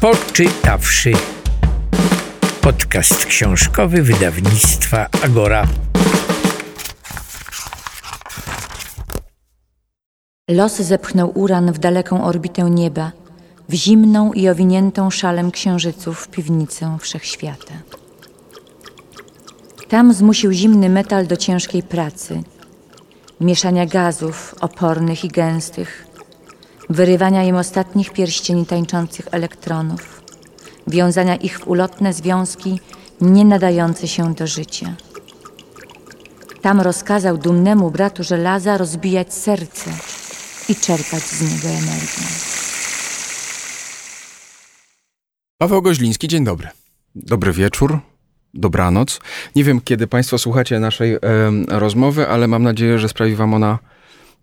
Poczytawszy. Podcast książkowy wydawnictwa Agora. Los zepchnął uran w daleką orbitę nieba, w zimną i owiniętą szalem księżyców piwnicę wszechświata. Tam zmusił zimny metal do ciężkiej pracy, mieszania gazów opornych i gęstych, wyrywania im ostatnich pierścieni tańczących elektronów, wiązania ich w ulotne związki nie nadające się do życia. Tam rozkazał dumnemu bratu żelaza rozbijać serce i czerpać z niego energię. Paweł Goźliński, dzień dobry. Dobry wieczór, dobranoc. Nie wiem, kiedy Państwo słuchacie naszej e, rozmowy, ale mam nadzieję, że sprawi Wam ona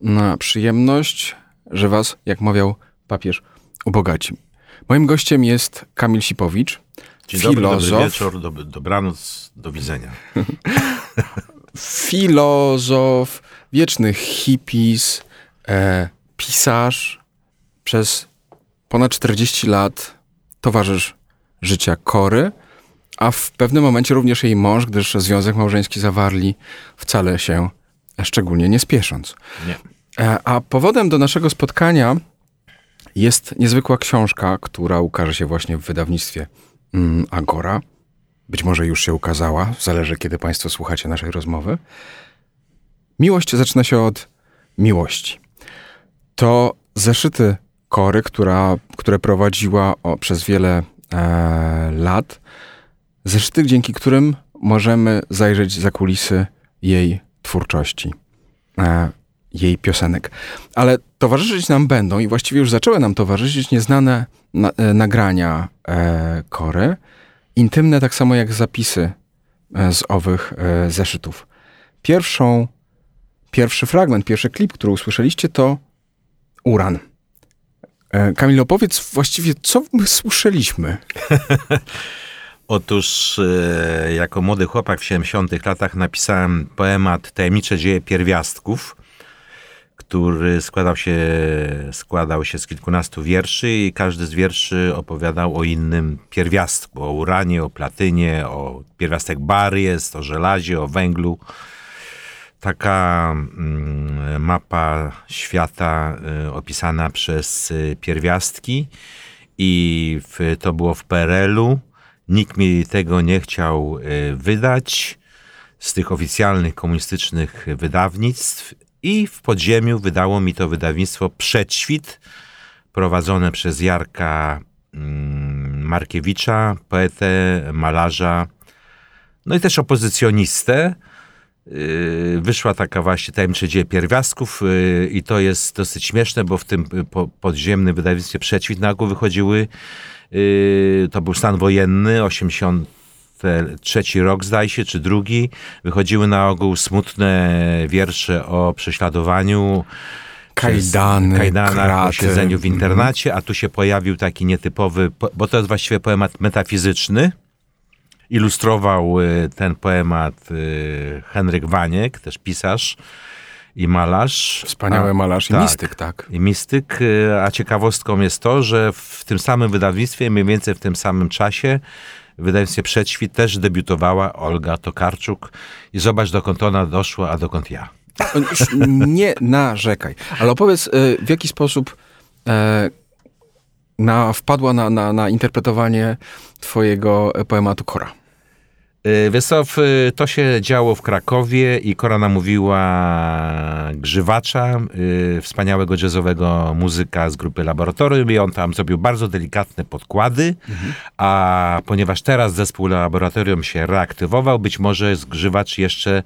na przyjemność, że Was, jak mawiał papież, ubogaci. Moim gościem jest Kamil Sipowicz, Dzień filozof, dobry, dobry wieczór, dob dobranoc, do widzenia. filozof, wieczny hippies, e, pisarz, przez ponad 40 lat towarzysz życia Kory, a w pewnym momencie również jej mąż, gdyż związek małżeński zawarli wcale się szczególnie nie spiesząc. Nie. E, A powodem do naszego spotkania jest niezwykła książka, która ukaże się właśnie w wydawnictwie mm, Agora. Być może już się ukazała, zależy kiedy Państwo słuchacie naszej rozmowy. Miłość zaczyna się od miłości. To zeszyty Kory, która, które prowadziła o, przez wiele e, lat. Zeszyty, dzięki którym możemy zajrzeć za kulisy jej twórczości, e, jej piosenek. Ale towarzyszyć nam będą i właściwie już zaczęły nam towarzyszyć nieznane na, e, nagrania e, Kory, intymne tak samo jak zapisy e, z owych e, zeszytów. Pierwszą, pierwszy fragment, pierwszy klip, który usłyszeliście to Uran. E, Kamil, opowiedz właściwie, co my słyszeliśmy. Otóż e, jako młody chłopak w 70 latach napisałem poemat Tajemnicze dzieje pierwiastków, który składał się, składał się z kilkunastu wierszy i każdy z wierszy opowiadał o innym pierwiastku, o uranie, o platynie, o pierwiastek bary jest, o żelazie, o węglu. Taka mm, mapa świata y, opisana przez y, pierwiastki i w, to było w PRL-u. Nikt mi tego nie chciał y, wydać z tych oficjalnych komunistycznych wydawnictw i w podziemiu wydało mi to wydawnictwo Przedświt prowadzone przez Jarka mm, Markiewicza, poetę, malarza, no i też opozycjonistę. Yy, Wyszła taka właśnie tajemnicze dzieje pierwiastków yy, i to jest dosyć śmieszne, bo w tym y, po- podziemnym wydawnictwie Przedświt na ogół wychodziły, yy, to był stan wojenny, 83 rok zdaje się, czy drugi, wychodziły na ogół smutne wiersze o prześladowaniu, Kajdany, kajdanach, kraty. o siedzeniu w internacie, a tu się pojawił taki nietypowy, po- bo to jest właściwie poemat metafizyczny. Ilustrował y, ten poemat y, Henryk Waniek, też pisarz i malarz. Wspaniały A- malarz i tak. mistyk, tak. I mistyk, y, a ciekawostką jest to, że w tym samym wydawnictwie, mniej więcej w tym samym czasie, wydawnictwie Przedświt też debiutowała Olga Tokarczuk. I zobacz, dokąd ona doszła, a dokąd ja. Nie narzekaj. Ale opowiedz, y, w jaki sposób e, na, wpadła na, na, na interpretowanie twojego e, poematu Kora. Y, Wiesz to się działo w Krakowie i Kora namówiła Grzywacza, y, wspaniałego jazzowego muzyka z grupy Laboratorium i on tam zrobił bardzo delikatne podkłady, a ponieważ teraz zespół Laboratorium się reaktywował, być może Grzywacz jeszcze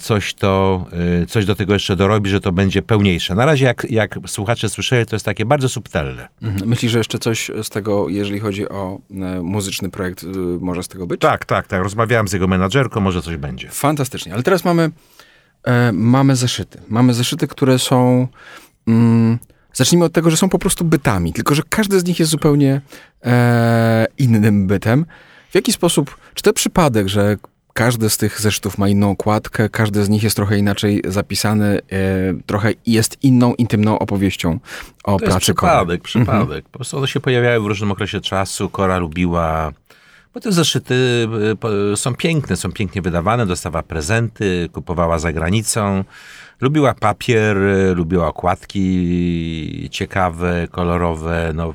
coś, to, y, coś do tego jeszcze dorobi, że to będzie pełniejsze. Na razie, jak, jak słuchacze słyszeli, to jest takie bardzo subtelne. Mhm. Myślisz, że jeszcze coś z tego, jeżeli chodzi o e, muzyczny projekt, y, może z tego być? Tak, tak, tak. Rozmawiałem z jego menadżerką, może coś będzie. Fantastycznie. Ale teraz mamy, e, mamy zeszyty. Mamy zeszyty, które są... Mm, zacznijmy od tego, że są po prostu bytami, tylko że każdy z nich jest zupełnie e, innym bytem. W jaki sposób, czy to przypadek, że każdy z tych zeszytów ma inną okładkę, każdy z nich jest trochę inaczej zapisany, e, trochę jest inną, intymną opowieścią o To jest pracy Kory. przypadek, przypadek. Po prostu one się pojawiały w różnym okresie czasu. Kora lubiła... Bo te zeszyty po- są piękne, są pięknie wydawane, dostawała prezenty, kupowała za granicą. Lubiła papier, y, lubiła okładki ciekawe, kolorowe. No,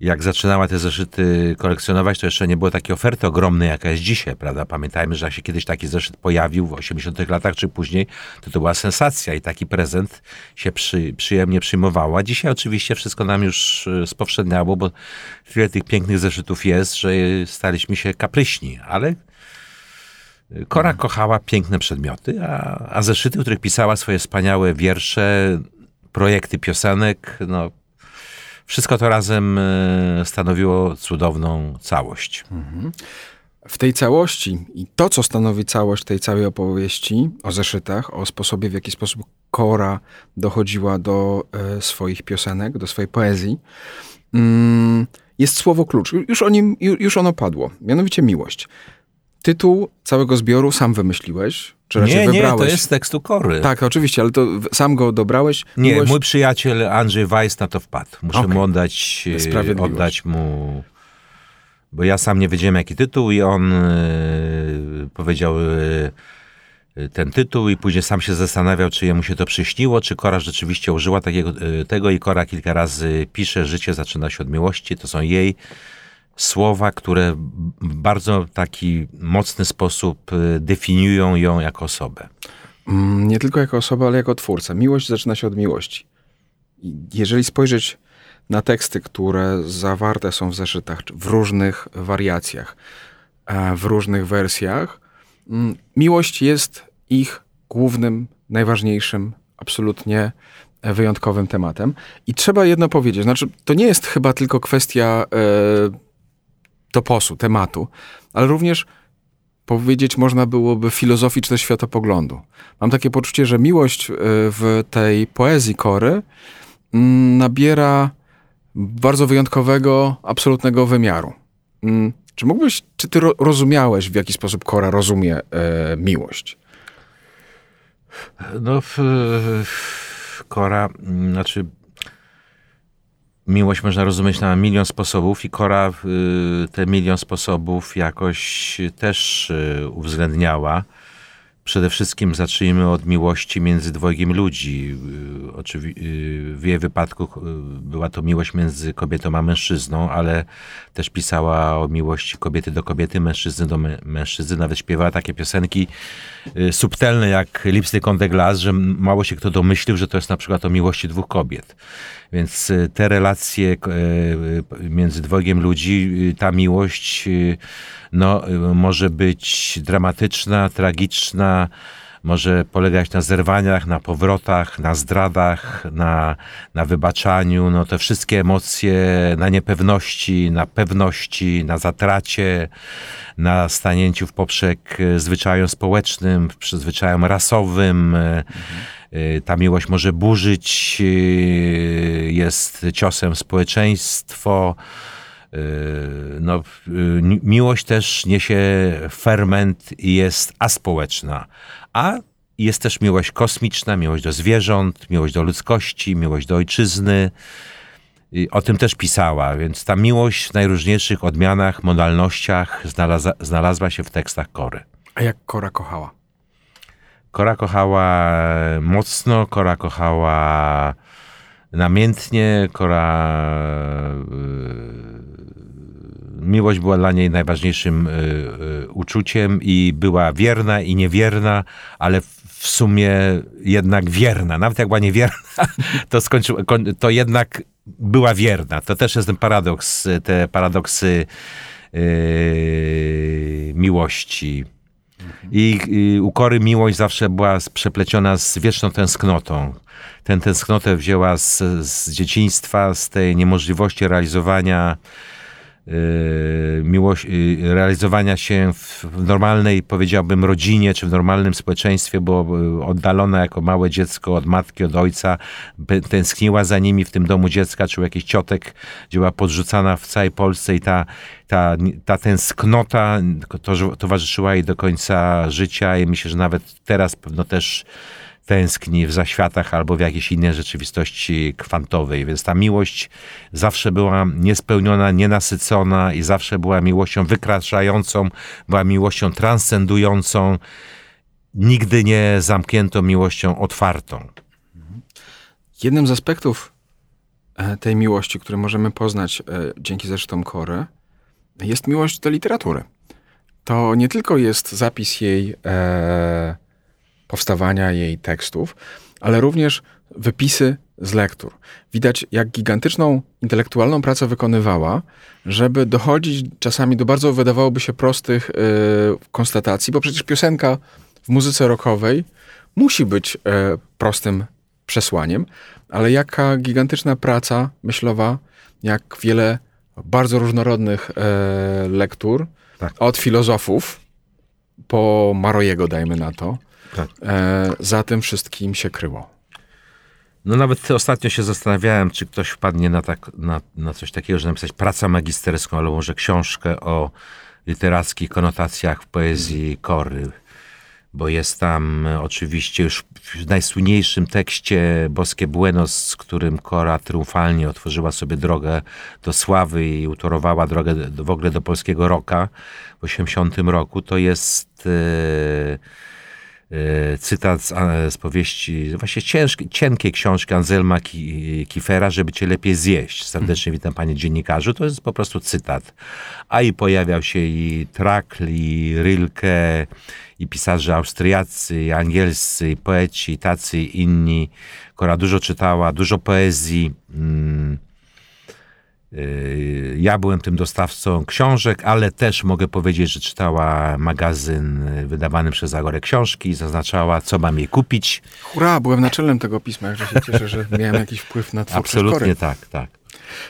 jak zaczynała te zeszyty kolekcjonować, to jeszcze nie było takiej oferty ogromnej, jaka jest dzisiaj, prawda? Pamiętajmy, że jak się kiedyś taki zeszyt pojawił w 80 latach czy później, to to była sensacja i taki prezent się przy, przyjemnie przyjmowało. A dzisiaj oczywiście wszystko nam już e, spowszedniało, bo tyle tych pięknych zeszytów jest, że staliśmy się kapryśni, ale Kora kochała piękne przedmioty, a, a zeszyty, w których pisała swoje wspaniałe wiersze, projekty piosenek, no wszystko to razem e, stanowiło cudowną całość. W tej całości i to, co stanowi całość tej całej opowieści o zeszytach, o sposobie, w jaki sposób Kora dochodziła do e, swoich piosenek, do swojej poezji, mm, jest słowo klucz. Ju- Już, o nim, ju- już ono padło, mianowicie miłość. Tytuł całego zbioru sam wymyśliłeś, czy raczej Nie, nie, wybrałeś? to jest z tekstu Kory. Tak, oczywiście, ale to sam go dobrałeś. Nie, Miłość- mój przyjaciel Andrzej Weiss na to wpadł. Muszę Okej. mu oddać, e, oddać mu... Bo ja sam nie wiedziałem, jaki tytuł i on e, powiedział e, ten tytuł i później sam się zastanawiał, czy jemu się to przyśniło, czy Kora rzeczywiście użyła takiego, tego i Kora kilka razy pisze, życie zaczyna się od miłości. To są jej słowa, które w bardzo taki mocny sposób e, definiują ją jako osobę. Mm, Nie tylko jako osoba, ale jako twórca. Miłość zaczyna się od miłości. Jeżeli spojrzeć na teksty, które zawarte są w zeszytach, w różnych wariacjach, e, w różnych wersjach, mm, miłość jest ich głównym, najważniejszym, absolutnie wyjątkowym tematem. I trzeba jedno powiedzieć, znaczy to nie jest chyba tylko kwestia e, toposu, tematu, ale również powiedzieć można byłoby filozofii czy też światopoglądu. Mam takie poczucie, że miłość y, w tej poezji Kory mm, nabiera bardzo wyjątkowego, absolutnego wymiaru. Mm, Czy mógłbyś, czy ty ro- rozumiałeś, w jaki sposób Kora rozumie e, miłość? No, w, w, Kora, mm, znaczy miłość można rozumieć na milion sposobów i Kora y, te milion sposobów jakoś też y, uwzględniała. Przede wszystkim zacznijmy od miłości między dwojgiem ludzi. Y, oczywi- y, w jej wypadku była to miłość między kobietą a mężczyzną, ale też pisała o miłości kobiety do kobiety, mężczyzny do mę- mężczyzny. Nawet śpiewała takie piosenki subtelne jak Lipstick on the Glass, że mało się kto domyślił, że to jest na przykład o miłości dwóch kobiet. Więc y, te relacje y, y, między dwojgiem ludzi, y, ta miłość y, no, y, może być dramatyczna, tragiczna, może polegać na zerwaniach, na powrotach, na zdradach, na, na wybaczaniu, no te wszystkie emocje, na niepewności, na pewności, na zatracie, na stanięciu w poprzek e, zwyczajom społecznym, zwyczajom rasowym. E, Ta miłość może burzyć, jest ciosem społeczeństwo. No, miłość też niesie ferment i jest aspołeczna, a jest też miłość kosmiczna, miłość do zwierząt, miłość do ludzkości, miłość do ojczyzny. I o tym też pisała, więc ta miłość w najróżniejszych odmianach, modalnościach znalazła, znalazła się w tekstach Kory. A jak Kora kochała? Kora kochała mocno, Kora kochała namiętnie, Kora... y, Miłość była dla niej najważniejszym y, y, uczuciem i była wierna i niewierna, ale w- sumie jednak wierna. Nawet jak była niewierna, to, to jednak była wierna. To też jest ten paradoks, te paradoksy y, miłości. I, I u Kory miłość zawsze była przepleciona z wieczną tęsknotą. Tę tęsknotę wzięła z, z dzieciństwa, z tej niemożliwości realizowania y, miłość, y, realizowania się w, normalnej, powiedziałbym, rodzinie, czy w normalnym społeczeństwie, bo y, oddalona jako małe dziecko od matki, od ojca, tęskniła za nimi w tym domu dziecka, czy u jakichś ciotek, gdzie była podrzucana w całej Polsce i ta, ta, ta tęsknota to, towarzyszyła jej do końca życia i myślę, że nawet teraz pewno też tęskni w zaświatach albo w jakiejś innej rzeczywistości kwantowej. Więc ta miłość zawsze była niespełniona, nienasycona i zawsze była miłością wykraczającą, była miłością transcendującą, nigdy nie zamkniętą miłością otwartą. Jednym z aspektów e, tej miłości, który możemy poznać e, dzięki zresztą Kory, jest miłość do literatury. To nie tylko jest zapis jej e, powstawania, jej tekstów, ale również wypisy z lektur. Widać, jak gigantyczną intelektualną pracę wykonywała, żeby dochodzić czasami do bardzo, wydawałoby się, prostych e, konstatacji, bo przecież piosenka w muzyce rockowej musi być e, prostym przesłaniem, ale jaka gigantyczna praca myślowa, jak wiele bardzo różnorodnych e, lektur, Tak. od filozofów po Marojego, dajmy na to, Tak. e, za tym wszystkim się kryło. No nawet ostatnio się zastanawiałem, czy ktoś wpadnie na, tak, na, na coś takiego, że napisać pracę magisterską, albo może książkę o literackich konotacjach w poezji Kory. Bo jest tam e, oczywiście już w najsłynniejszym tekście Boskie Buenos, z którym Kora triumfalnie otworzyła sobie drogę do sławy i utorowała drogę w ogóle do polskiego roka w 80 roku, to jest... E, cytat z, z powieści, właśnie ciężkiej, cienkiej książki Anselma Ki- Kiefera, żeby cię lepiej zjeść. Serdecznie witam panie dziennikarzu. To jest po prostu cytat. A i pojawiał się i Trakl, i Rilke, i pisarze austriacy, i angielscy, i poeci, i tacy, inni. Kora dużo czytała, dużo poezji. Mm. Yy, Ja byłem tym dostawcą książek, ale też mogę powiedzieć, że czytała magazyn yy, wydawany przez Agorę Książki, zaznaczała, co mam jej kupić. Hurra, byłem naczelnym tego pisma, jakże się cieszę, że miałem jakiś wpływ na twórczość Absolutnie Kory. tak, tak.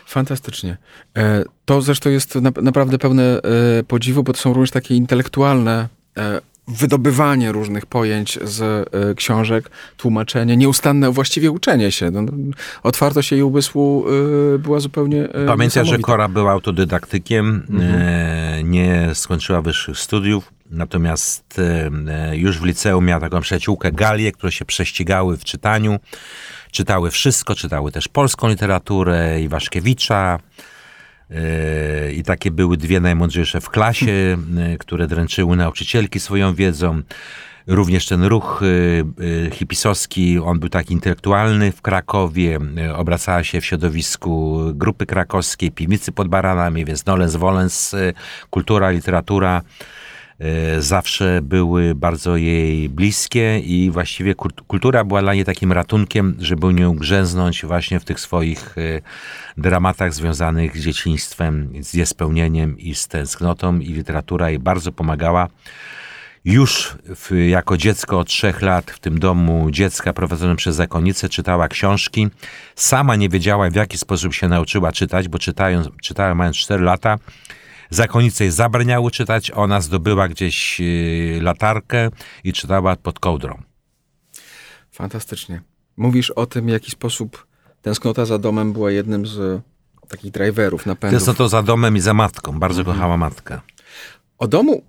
Fantastycznie. E, To zresztą jest na, naprawdę pełne e, podziwu, bo to są również takie intelektualne e, wydobywanie różnych pojęć z e, książek, tłumaczenie, nieustanne właściwie uczenie się. No, otwartość jej umysłu e, była zupełnie e, Pamiętaj, że. Kora był autodydaktykiem, e, nie skończyła wyższych studiów, natomiast już w liceum miała taką przyjaciółkę Galię, które się prześcigały w czytaniu. Czytały wszystko, czytały też polską literaturę, Iwaszkiewicza. E, I takie były dwie najmądrzejsze w klasie, e, które dręczyły nauczycielki swoją wiedzą. Również ten ruch y, y, hipisowski, on był tak intelektualny w Krakowie, obracała się w środowisku grupy krakowskiej, piwnicy pod baranami, więc nolens volens, y, kultura, literatura zawsze były bardzo jej bliskie i właściwie kult- kultura była dla niej takim ratunkiem, żeby nie ugrzęznąć właśnie w tych swoich y, dramatach związanych z dzieciństwem, z niespełnieniem i z tęsknotą i literatura jej bardzo pomagała. Już w, jako dziecko od trzech lat w tym domu dziecka prowadzonym przez zakonnicę czytała książki. Sama nie wiedziała, w jaki sposób się nauczyła czytać, bo czytając, czytała mając 4 lata. Zakonnice jej zabraniały czytać, ona zdobyła gdzieś yy, latarkę i czytała pod kołdrą. Fantastycznie. Mówisz o tym, w jaki sposób tęsknota za domem była jednym z takich driverów, napędów. Tęskno to za domem i za matką. Bardzo kochała matkę. O domu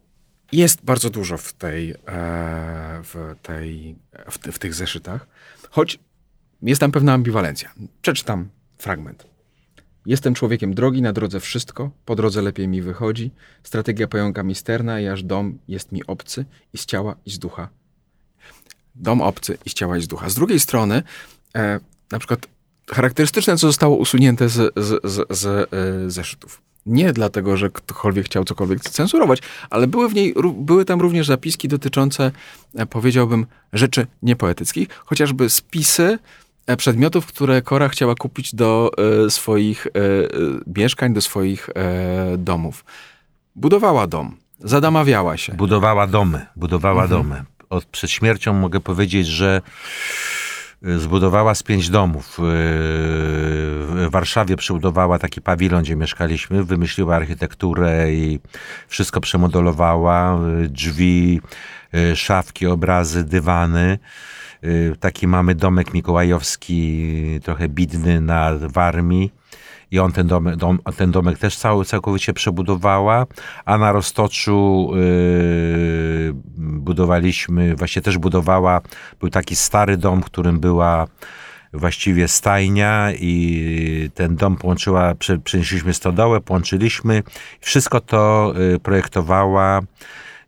jest bardzo dużo w tej, e, w, tej w, w tych zeszytach, choć jest tam pewna ambiwalencja. Przeczytam fragment. Jestem człowiekiem drogi, na drodze wszystko, po drodze lepiej mi wychodzi. Strategia pająka misterna i aż dom jest mi obcy i z ciała i z ducha. Dom obcy i z ciała i z ducha. Z drugiej strony, e, na przykład charakterystyczne, co zostało usunięte z, z, z, z e, zeszytów. Nie dlatego, że ktokolwiek chciał cokolwiek cenzurować, ale były, w niej, były tam również zapiski dotyczące, e, powiedziałbym, rzeczy niepoetyckich, chociażby spisy przedmiotów, które Kora chciała kupić do e, swoich e, e, mieszkań, do swoich e, domów. Budowała dom, zadamawiała się. Budowała domy, budowała domy. Od, przed śmiercią mogę powiedzieć, że y, zbudowała z pięć domów. W Warszawie przebudowała taki pawilon, gdzie mieszkaliśmy, wymyśliła architekturę i wszystko przemodelowała. Drzwi, szafki, obrazy, dywany. Y, Taki mamy domek mikołajowski, trochę bidny na Warmii. I on ten domek, dom, ten domek też cały, całkowicie przebudowała, a na Roztoczu yy, budowaliśmy, właśnie też budowała, był taki stary dom, w którym była właściwie stajnia i ten dom połączyła, prze- przenieśliśmy stodołę, połączyliśmy. Wszystko to y, projektowała.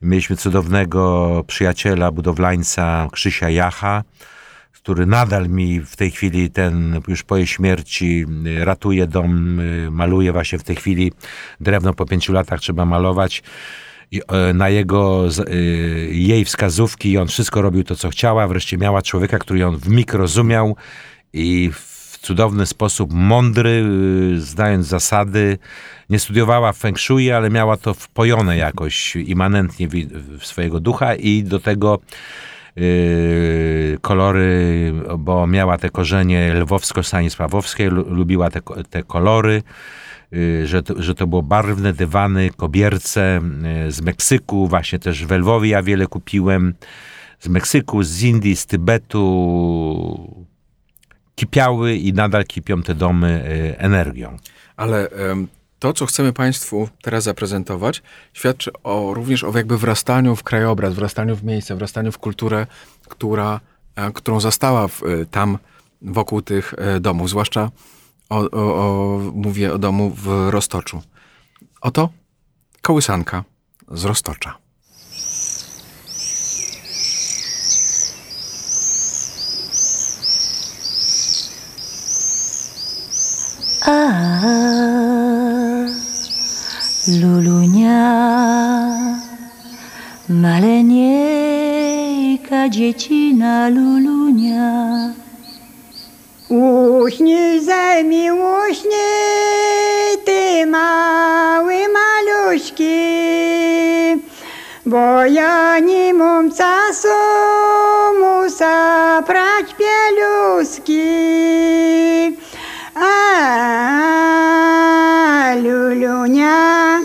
Mieliśmy cudownego przyjaciela, budowlańca Krzysia Jacha, który nadal mi w tej chwili, ten już po jej śmierci, y, ratuje dom, y, maluje właśnie w tej chwili drewno po pięciu latach trzeba malować. I, e, na jego, y, jej wskazówki on wszystko robił to, co chciała. Wreszcie miała człowieka, który ją w mig rozumiał i cudowny sposób, mądry, y, znając zasady. Nie studiowała feng shui, ale miała to wpojone jakoś immanentnie w, w swojego ducha i do tego yy, kolory, bo miała te korzenie lwowsko-stanisławowskie, lu- lubiła te, te kolory, yy, że, to, że to było barwne dywany, kobierce yy, z Meksyku, właśnie też w Lwowie ja wiele kupiłem, z Meksyku, z Indii, z Tybetu. Kipiały i nadal kipią te domy yy, energią. Ale to, co chcemy Państwu teraz zaprezentować, świadczy o, również o jakby wrastaniu w krajobraz, wrastaniu w miejsce, wrastaniu w kulturę, która, e, którą zastała w, e, tam wokół tych e, domów, zwłaszcza o, o, o, mówię o domu w Roztoczu. Oto kołysanka z Roztocza. Lulunia, maleniejka dziecina Lulunia. Uśnij ze mi, uśnij, ty mały maluśki, bo ja nie mam czasu musa prać pieluski. A lulunia,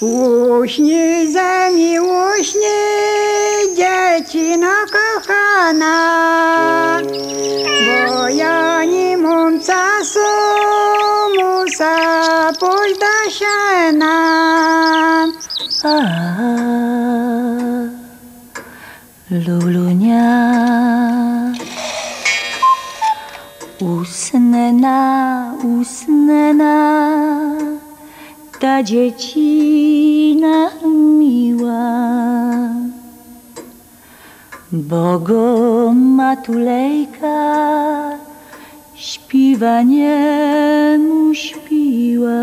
uśnij ze mi, uśnij, dziecino kochana. Bo ja nie mam czasu, usnę na, usnę na, ta dziecina miła. Bogo matulejka śpiewanie mu śpiła.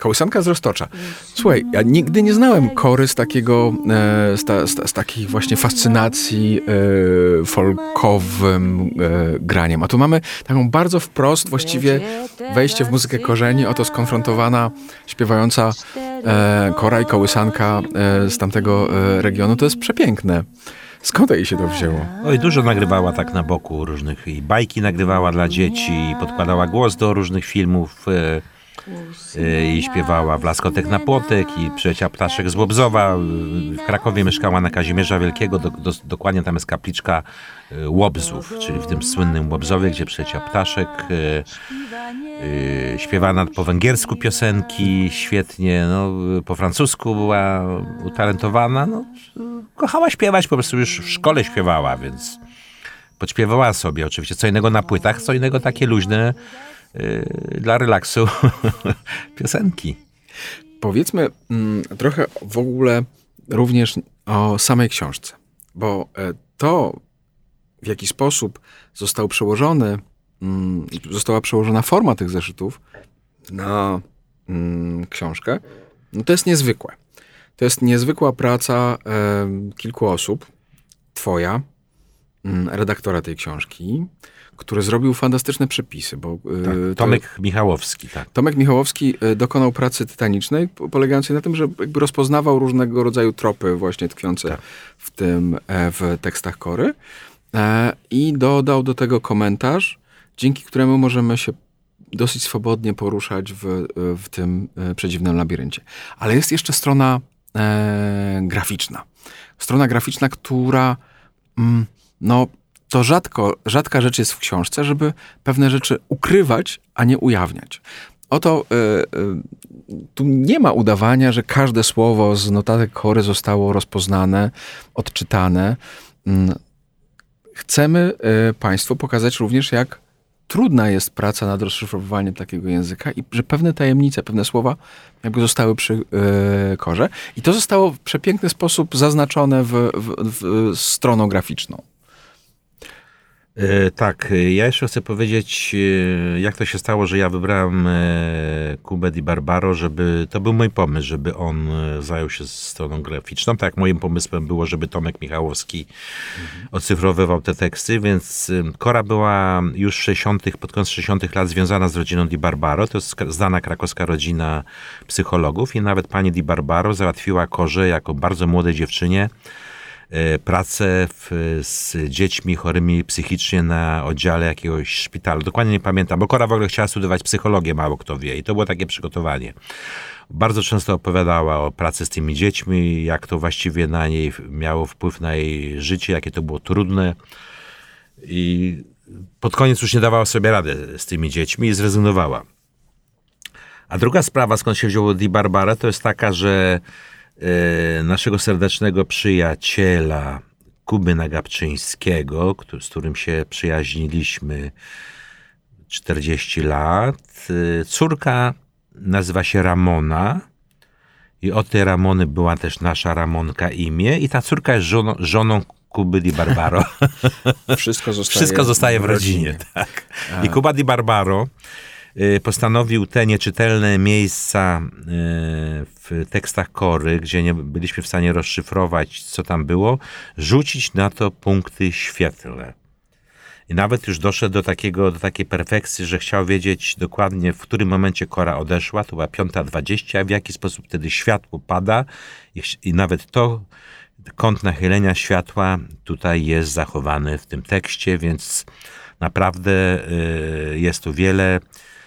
Kołysanka z Roztocza. Słuchaj, ja nigdy nie znałem kory z takiego, e, z, ta, z, z takiej właśnie fascynacji e, folkowym e, graniem. A tu mamy taką bardzo wprost właściwie wejście w muzykę korzeni, oto skonfrontowana, śpiewająca e, kora i kołysanka e, z tamtego e, regionu. To jest przepiękne. Skąd jej się to wzięło? Oj, dużo nagrywała tak na boku różnych i bajki nagrywała dla dzieci, i podkładała głos do różnych filmów e, i śpiewała w Laskotek na płotek i Przyjaciel Ptaszek z Łobzowa. W Krakowie mieszkała na Kazimierza Wielkiego, do, do, dokładnie tam jest kapliczka e, Łobzów, czyli w tym słynnym Łobzowie, gdzie Przyjaciel Ptaszek śpiewa nad po węgiersku piosenki świetnie, no, po francusku była utalentowana, no, kochała śpiewać, po prostu już w szkole śpiewała, więc podśpiewała sobie oczywiście. Co innego na płytach, co innego takie luźne dla relaksu piosenki. Powiedzmy mm, trochę w ogóle również o samej książce, bo e, to, w jaki sposób został przełożony, mm, została przełożona forma tych zeszytów na mm, książkę, no to jest niezwykłe. To jest niezwykła praca e, kilku osób, twoja, redaktora tej książki, który zrobił fantastyczne przepisy, bo y, Tak, to- Tomek Michałowski, tak. Tomek Michałowski e, dokonał pracy tytanicznej, po- polegającej na tym, że jakby rozpoznawał różnego rodzaju tropy właśnie tkwiące Tak. w tym, e, w tekstach Kory e, i dodał do tego komentarz, dzięki któremu możemy się dosyć swobodnie poruszać w, e, w tym przedziwnym labiryncie. Ale jest jeszcze strona e, graficzna. Strona graficzna, która mm, no, to rzadko, rzadka rzecz jest w książce, żeby pewne rzeczy ukrywać, a nie ujawniać. Oto y, y, tu nie ma udawania, że każde słowo z notatek chory zostało rozpoznane, odczytane. Mm, Chcemy y, Państwu pokazać również, jak trudna jest praca nad rozszyfrowywaniem takiego języka i że pewne tajemnice, pewne słowa jakby zostały przy y, korze. I to zostało w przepiękny sposób zaznaczone w, w, w stroną graficzną. E, tak, e, ja jeszcze chcę powiedzieć, e, jak to się stało, że ja wybrałem Kubę di Barbaro, żeby, to był mój pomysł, żeby on zajął się stroną graficzną. Tak, moim pomysłem było, żeby Tomek Michałowski ocyfrowywał te teksty, więc Kora była już w 60., pod koniec 60. lat związana z rodziną di Barbaro. To jest znana krakowska rodzina psychologów i nawet pani di Barbaro załatwiła Korze jako bardzo młodej dziewczynie pracę w, z dziećmi chorymi psychicznie na oddziale jakiegoś szpitalu. Dokładnie nie pamiętam, bo Kora w ogóle chciała studiować psychologię, mało kto wie. I to było takie przygotowanie. Bardzo często opowiadała o pracy z tymi dziećmi, jak to właściwie na niej miało wpływ na jej życie, jakie to było trudne. I pod koniec już nie dawała sobie rady z tymi dziećmi i zrezygnowała. A druga sprawa, skąd się wzięło Di Barbara, to jest taka, że e, naszego serdecznego przyjaciela Kuby Nagabczyńskiego, z którym się przyjaźniliśmy 40 lat, e, córka nazywa się Ramona i od tej Ramony była też nasza Ramonka imię i ta córka jest żoną, żoną Kuby Di Barbaro. Wszystko zostaje, Wszystko zostaje w rodzinie. Tak. I Kuba Di Barbaro postanowił te nieczytelne miejsca y, w tekstach Kory, gdzie nie byliśmy w stanie rozszyfrować, co tam było, rzucić na to punkty świetlne. I nawet już doszedł do, takiego, do takiej perfekcji, że chciał wiedzieć dokładnie, w którym momencie Kora odeszła, to była 5.20, w jaki sposób wtedy światło pada i, i nawet to, kąt nachylenia światła tutaj jest zachowany w tym tekście, więc naprawdę y, jest tu wiele, y,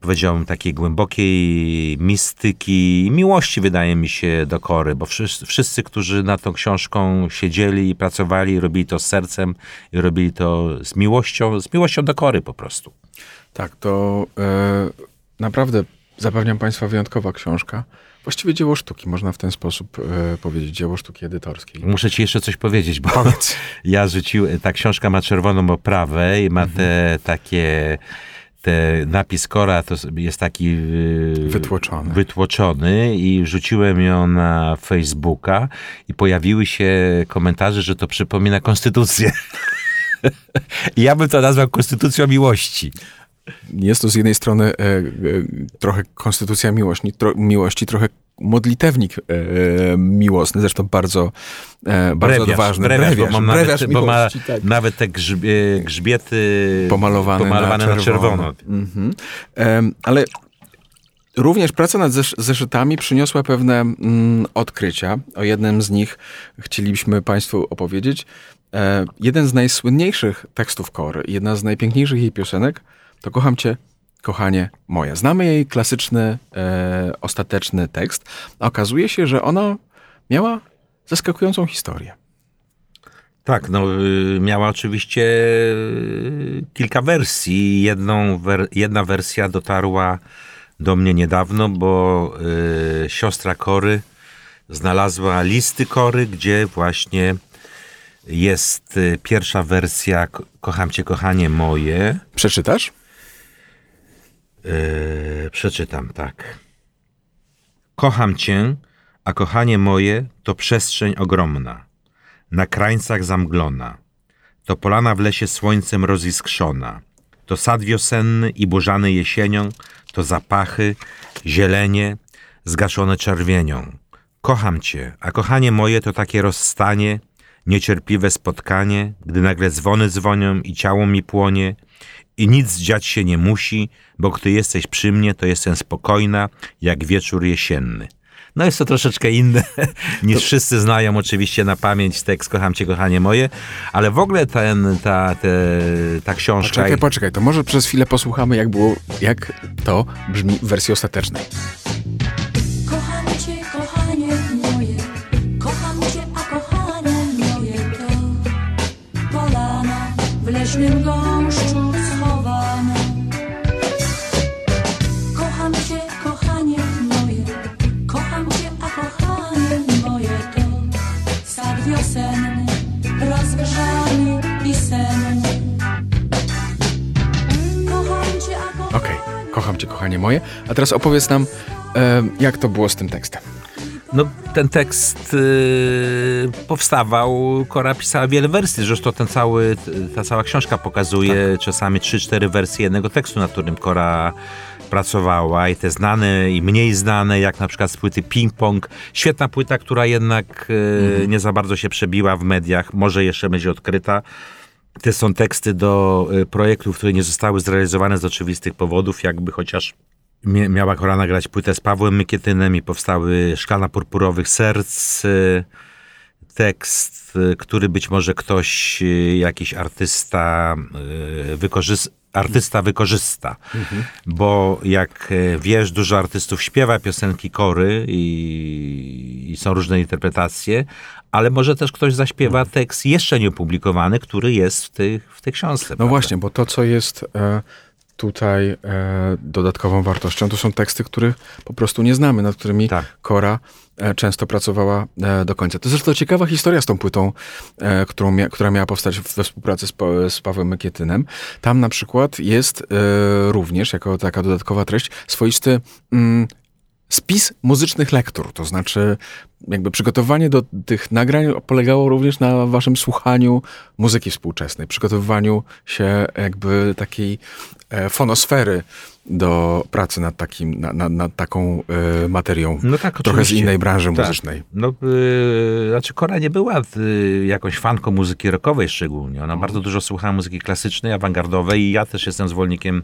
powiedziałbym, takiej głębokiej mistyki i miłości, wydaje mi się, do Kory, bo wszyscy, wszyscy, którzy nad tą książką siedzieli i pracowali, robili to z sercem i robili to z miłością, z miłością do Kory po prostu. Tak, to e, naprawdę zapewniam Państwa wyjątkowa książka. Właściwie dzieło sztuki, można w ten sposób e, powiedzieć, dzieło sztuki edytorskiej. Muszę ci jeszcze coś powiedzieć, bo Powiedz. ja rzuciłem, ta książka ma czerwoną oprawę i ma te takie, te napis Kora to jest taki yy, Wytłoczony. wytłoczony i rzuciłem ją na Facebooka i pojawiły się komentarze, że to przypomina konstytucję. Ja bym to nazwał konstytucją miłości. Jest to z jednej strony e, e, trochę konstytucja miłości, tro, miłości trochę modlitewnik e, miłosny, zresztą bardzo, e, bardzo Brewiarz, odważny. brewiarz, bo, mam brewiarz nawet, bo ma tak. nawet te grzbie, grzbiety pomalowane, pomalowane na na czerwono. czerwono. Mhm. Em, ale również praca nad zesz- zeszytami przyniosła pewne mm, odkrycia. O jednym z nich chcielibyśmy Państwu opowiedzieć. E, jeden z najsłynniejszych tekstów Kory jedna z najpiękniejszych jej piosenek to Kocham Cię, kochanie moje. Znamy jej klasyczny, e, ostateczny tekst, a okazuje się, że ona miała zaskakującą historię. Tak, no y, miała oczywiście y, kilka wersji. Jedną, wer, jedna wersja dotarła do mnie niedawno, bo y, siostra Kory znalazła listy Kory, gdzie właśnie jest y, pierwsza wersja Ko- Kocham cię, kochanie moje. Przeczytasz? Yy, przeczytam tak. Kocham cię, a kochanie moje to przestrzeń ogromna, na krańcach zamglona. To polana w lesie słońcem roziskrzona. To sad wiosenny i burzany jesienią, to zapachy, zielenie, zgaszone czerwienią. Kocham cię, a kochanie moje to takie rozstanie, niecierpliwe spotkanie, gdy nagle dzwony dzwonią i ciało mi płonie i nic dziać się nie musi, bo gdy jesteś przy mnie, to jestem spokojna, jak wieczór jesienny. No jest to troszeczkę inne niż wszyscy znają oczywiście na pamięć tekst Kocham Cię, kochanie moje, ale w ogóle ten, ta, te, ta książka... Poczekaj, poczekaj, to może przez chwilę posłuchamy, jak było, jak to brzmi w wersji ostatecznej. W leśnym gąszczu schowana. Kocham cię, kochanie moje, kocham cię, a kochanie moje to sad wiosenny, rozgrzany i senny. Kocham cię, a kochanie Okej, kocham cię, kochanie moje. A teraz opowiedz nam, jak to było z tym tekstem. No, ten tekst y, powstawał, Kora pisała wiele wersji, zresztą ten cały, ta cała książka pokazuje Tak. czasami 3-4 wersje jednego tekstu, nad którym Kora pracowała i te znane i mniej znane, jak na przykład z płyty Ping Pong. Świetna płyta, która jednak y, Mhm. nie za bardzo się przebiła w mediach, może jeszcze będzie odkryta. Te są teksty do y, projektów, które nie zostały zrealizowane z oczywistych powodów, jakby chociaż miała Kora nagrać płytę z Pawłem Mykietynem i powstały Szklana Purpurowych Serc. y, Tekst, y, który być może ktoś, y, jakiś artysta wykorzysta. Artysta wykorzysta, bo jak wiesz, dużo artystów śpiewa piosenki kory i, i są różne interpretacje, ale może też ktoś zaśpiewa tekst jeszcze nieopublikowany, który jest w tej, w tej książce. No prawda? właśnie, bo to, co jest e, tutaj e, dodatkową wartością, to są teksty, których po prostu nie znamy, nad którymi Tak. Kora e, często pracowała e, do końca. To zresztą ciekawa historia z tą płytą, e, którą mia, która miała powstać we współpracy z, Pa- z Pawłem Mykietynem. Tam na przykład jest e, również, jako taka dodatkowa treść, swoisty mm, spis muzycznych lektur, to znaczy jakby przygotowanie do tych nagrań polegało również na waszym słuchaniu muzyki współczesnej, przygotowywaniu się jakby takiej e, fonosfery do pracy nad, takim, na, na, nad taką e, materią. No tak, Trochę z innej branży Tak. muzycznej. No, yy, znaczy Kora nie była yy, jakąś fanką muzyki rockowej szczególnie. Ona bardzo dużo słuchała muzyki klasycznej, awangardowej i ja też jestem zwolennikiem,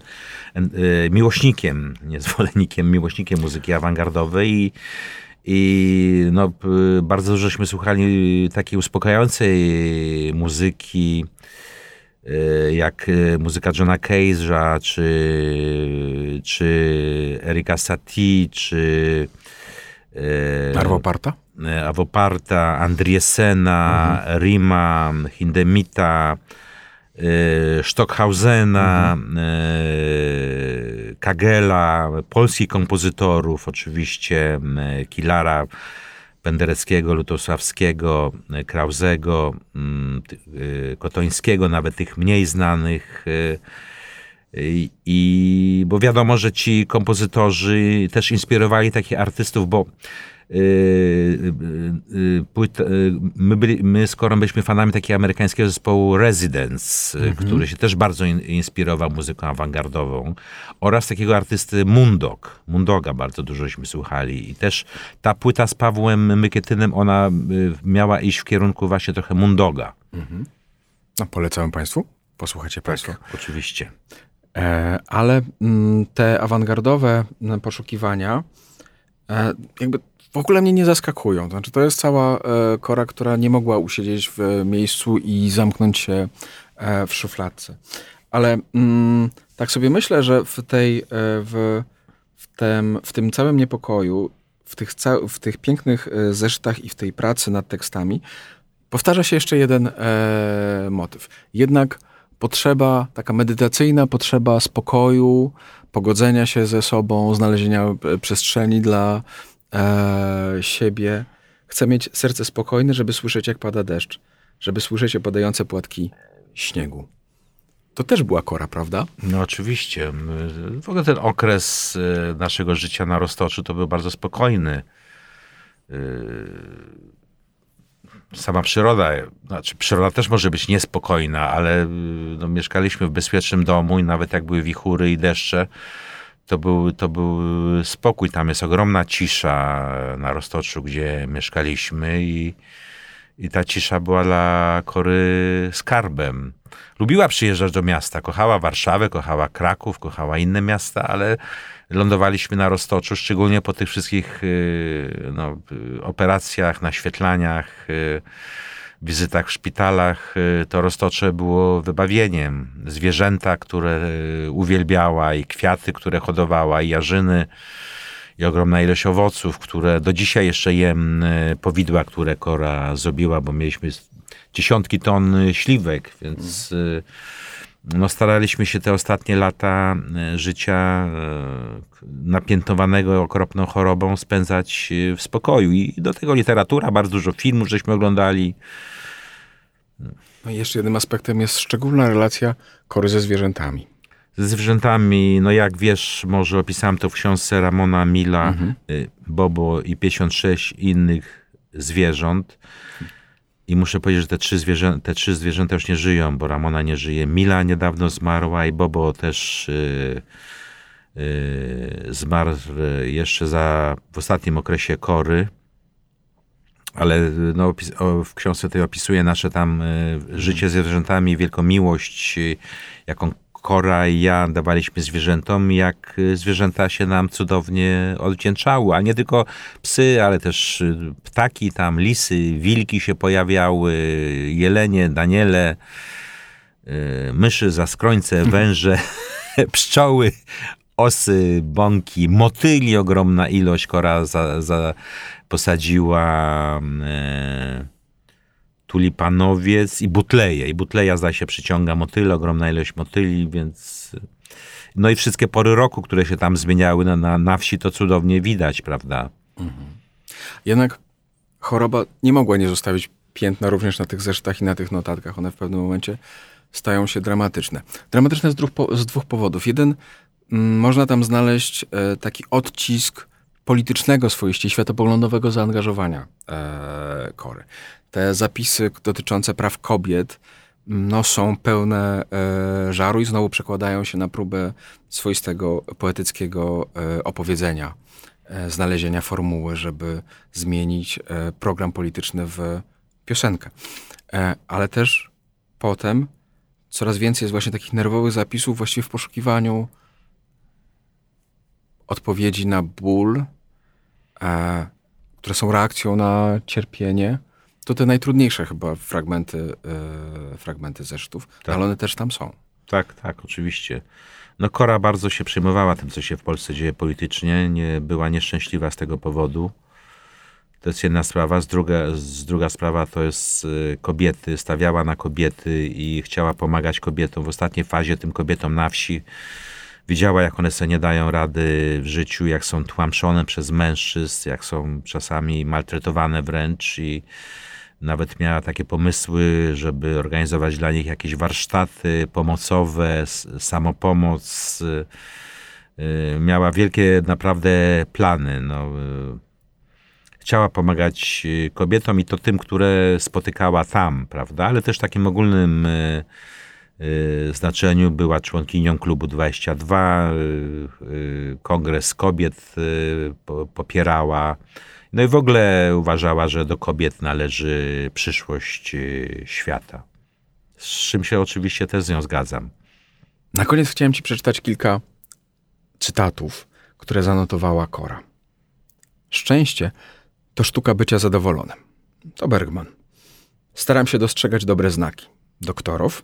yy, miłośnikiem, nie zwolennikiem, miłośnikiem muzyki awangardowej i i no, y, bardzo dużo żeśmy słuchali takiej uspokajającej muzyki, y, jak y, muzyka Johna Cage'a, czy, czy Erika Satie, czy y, Arvo Parta? e, Avoparta, Andriesena, Rima, Hindemita, Stockhausena, e, Kagela, polskich kompozytorów, oczywiście Kilara, Pendereckiego, Lutosławskiego, e, Krauzego, mm, e, Kotońskiego, nawet tych mniej znanych. i, I bo wiadomo, że ci kompozytorzy też inspirowali takich artystów, bo płyt, yy, my, byli, my z Korą byliśmy fanami takiego amerykańskiego zespołu Residence, yy, który się też bardzo in, inspirował muzyką awangardową oraz takiego artysty Mundok. Mundoga bardzo dużośmy słuchali i też ta płyta z Pawłem Mykietynem, ona miała iść w kierunku właśnie trochę Mundoga. No, polecam państwu. Posłuchajcie państwo. Tak, oczywiście. E, ale mm, te awangardowe mm, poszukiwania e, jakby w ogóle mnie nie zaskakują. Znaczy, to jest cała e, kora, która nie mogła usiedzieć w e, miejscu i zamknąć się e, w szufladce. Ale mm, tak sobie myślę, że w tej, w, w, tem, w tym całym niepokoju, w tych, w tych pięknych zeszytach i w tej pracy nad tekstami powtarza się jeszcze jeden e, motyw. Jednak potrzeba, taka medytacyjna potrzeba spokoju, pogodzenia się ze sobą, znalezienia przestrzeni dla e, siebie. Chcę mieć serce spokojne, żeby słyszeć, jak pada deszcz, żeby słyszeć opadające płatki śniegu. To też była kora, prawda? No oczywiście. W ogóle ten okres e, naszego życia na Roztoczu to był bardzo spokojny. E, Sama przyroda, znaczy przyroda też może być niespokojna, ale e, no, mieszkaliśmy w bezpiecznym domu i nawet jak były wichury i deszcze, to był, to był spokój. Tam jest ogromna cisza na Roztoczu, gdzie mieszkaliśmy i, I ta cisza była dla Kory skarbem. Lubiła przyjeżdżać do miasta, kochała Warszawę, kochała Kraków, kochała inne miasta, ale lądowaliśmy na Roztoczu, szczególnie po tych wszystkich y, no, y, operacjach, naświetlaniach, y, wizytach w szpitalach. y, To Roztocze było wybawieniem. Zwierzęta, które y, uwielbiała i kwiaty, które hodowała i jarzyny i ogromna ilość owoców, które do dzisiaj jeszcze jem y, powidła, które Kora zrobiła, bo mieliśmy dziesiątki ton śliwek, więc y, no, staraliśmy się te ostatnie lata y, życia y, napiętnowanego okropną chorobą spędzać y, w spokoju. I do tego literatura, bardzo dużo filmów żeśmy oglądali. No i jeszcze jednym aspektem jest szczególna relacja kory ze zwierzętami. Ze zwierzętami, no jak wiesz, może opisałem to w książce Ramona Mila, y, Bobo i 56 innych zwierząt. I muszę powiedzieć, że te trzy, zwierzę, te trzy zwierzęta już nie żyją, bo Ramona nie żyje. Mila niedawno zmarła i Bobo też y, y, zmarł jeszcze za, w ostatnim okresie kory. Ale no, opis, o, w książce tej opisuje nasze tam y, życie ze zwierzętami, wielką miłość, y, jaką Kora i ja dawaliśmy zwierzętom, jak y, zwierzęta się nam cudownie odwdzięczały. A nie tylko psy, ale też y, ptaki tam, lisy, wilki się pojawiały, jelenie, daniele, y, myszy, zaskrońce, węże, pszczoły, osy, bąki, motyli ogromna ilość. Kora za, za posadziła e, tulipanowiec i butleje. I butleja zdaje się przyciąga motyle, ogromna ilość motyli, więc... No i wszystkie pory roku, które się tam zmieniały na, na, na wsi, to cudownie widać, prawda? Jednak choroba nie mogła nie zostawić piętna również na tych zeszytach i na tych notatkach. One w pewnym momencie stają się dramatyczne. Dramatyczne z dwóch, po- z dwóch powodów. Jeden, mm, można tam znaleźć e, taki odcisk politycznego swoiście, światopoglądowego zaangażowania e, Kory. Te zapisy dotyczące praw kobiet mm, no, są pełne e, żaru i znowu przekładają się na próbę swoistego poetyckiego e, opowiedzenia e, znalezienia formuły, żeby zmienić e, program polityczny w piosenkę. E, Ale też potem coraz więcej jest właśnie takich nerwowych zapisów właściwie w poszukiwaniu odpowiedzi na ból, e, które są reakcją na cierpienie. To te najtrudniejsze chyba fragmenty, e, fragmenty zeszytów, Tak. ale one też tam są. Tak, tak, oczywiście. No Kora bardzo się przejmowała tym, co się w Polsce dzieje politycznie. Nie była nieszczęśliwa z tego powodu. To jest jedna sprawa. Z druga, z druga sprawa to jest y, kobiety. Stawiała na kobiety i chciała pomagać kobietom. W ostatniej fazie tym kobietom na wsi widziała, jak one sobie nie dają rady w życiu, jak są tłamszone przez mężczyzn, jak są czasami maltretowane wręcz i nawet miała takie pomysły, żeby organizować dla nich jakieś warsztaty pomocowe, samopomoc. y, y, Miała wielkie naprawdę plany. No, y, chciała pomagać kobietom i to tym, które spotykała tam, prawda? Ale też w takim ogólnym znaczeniu była członkinią klubu 22, y, y, kongres kobiet po- popierała. No i w ogóle uważała, że do kobiet należy przyszłość y, świata. Z czym się oczywiście też z nią zgadzam. Na koniec chciałem ci przeczytać kilka cytatów, które zanotowała Kora. Szczęście to sztuka bycia zadowolonym. To Bergman. Staram się dostrzegać dobre znaki. Doktorow.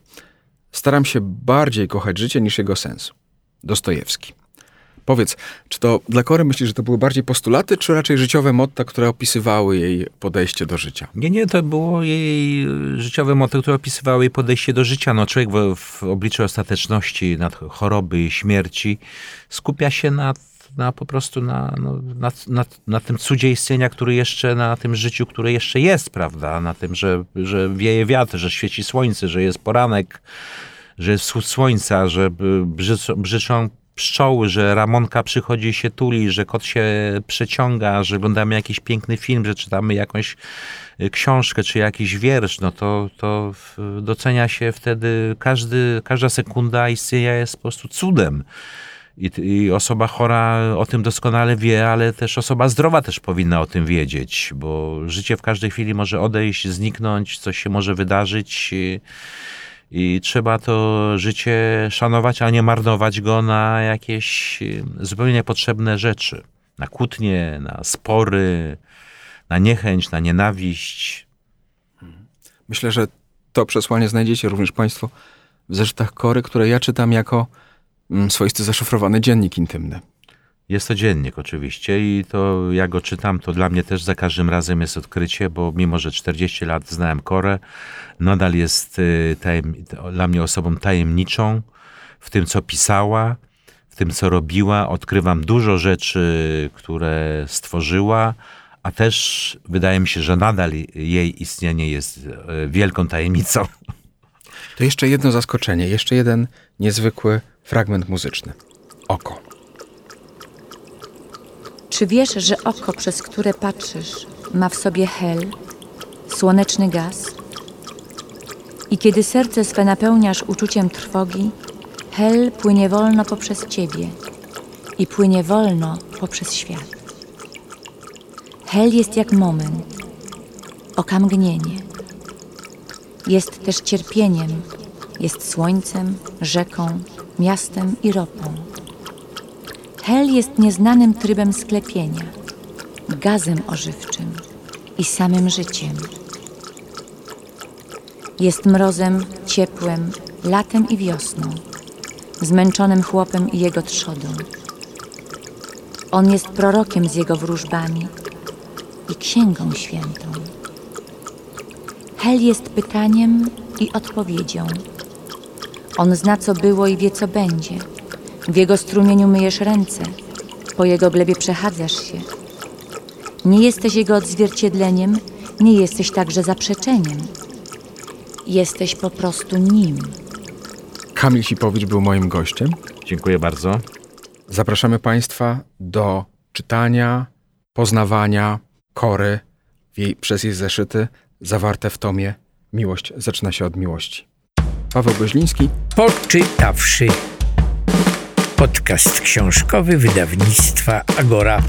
Staram się bardziej kochać życie niż jego sens. Dostojewski. Powiedz, czy to dla Kory myślisz, że to były bardziej postulaty, czy raczej życiowe motta, które opisywały jej podejście do życia? Nie, nie, to było jej życiowe moto, które opisywało jej podejście do życia. No, człowiek w, w obliczu ostateczności, nad choroby i śmierci skupia się na, na po prostu na, no, na, na, na tym cudzie istnienia, który jeszcze, na tym życiu, które jeszcze jest, prawda? Na tym, że, że wieje wiatr, że świeci słońce, że jest poranek, że jest wschód słońca, że brzyczą, brzyczą pszczoły, że Ramonka przychodzi i się tuli, że kot się przeciąga, że oglądamy jakiś piękny film, że czytamy jakąś y, książkę czy jakiś wiersz, no to, to docenia się wtedy każdy, każda sekunda istnienia jest po prostu cudem. I, I osoba chora o tym doskonale wie, ale też osoba zdrowa też powinna o tym wiedzieć, bo życie w każdej chwili może odejść, zniknąć, coś się może wydarzyć. I, trzeba to życie szanować, a nie marnować go na jakieś zupełnie niepotrzebne rzeczy. Na kłótnie, na spory, na niechęć, na nienawiść. Myślę, że to przesłanie znajdziecie również Państwo w zeszytach Kory, które ja czytam jako mm, swoisty zaszyfrowany dziennik intymny. Jest to dziennik oczywiście i to jak go czytam, to dla mnie też za każdym razem jest odkrycie, bo mimo, że 40 lat znałem Korę, nadal jest y, tajem, dla mnie osobą tajemniczą w tym, co pisała, w tym, co robiła. Odkrywam dużo rzeczy, które stworzyła, a też wydaje mi się, że nadal jej istnienie jest y, wielką tajemnicą. To jeszcze jedno zaskoczenie, jeszcze jeden niezwykły fragment muzyczny. Oko. Czy wiesz, że oko, przez które patrzysz, ma w sobie hel, słoneczny gaz? I kiedy serce swe napełniasz uczuciem trwogi, hel płynie wolno poprzez ciebie i płynie wolno poprzez świat. Hel jest jak moment, okamgnienie. Jest też cierpieniem, jest słońcem, rzeką, miastem i ropą. Hel jest nieznanym trybem sklepienia, gazem ożywczym i samym życiem. Jest mrozem, ciepłem, latem i wiosną, zmęczonym chłopem i jego trzodą. On jest prorokiem z jego wróżbami i księgą świętą. Hel jest pytaniem i odpowiedzią. On zna, co było i wie, co będzie. W jego strumieniu myjesz ręce, po jego glebie przechadzasz się. Nie jesteś jego odzwierciedleniem, nie jesteś także zaprzeczeniem. Jesteś po prostu nim. Kamil Sipowicz był moim gościem. Dziękuję bardzo. Zapraszamy Państwa do czytania, poznawania Kory w jej, przez jej zeszyty zawarte w tomie Miłość zaczyna się od miłości. Paweł Goźliński, Poczytawszy. Podcast książkowy wydawnictwa Agora.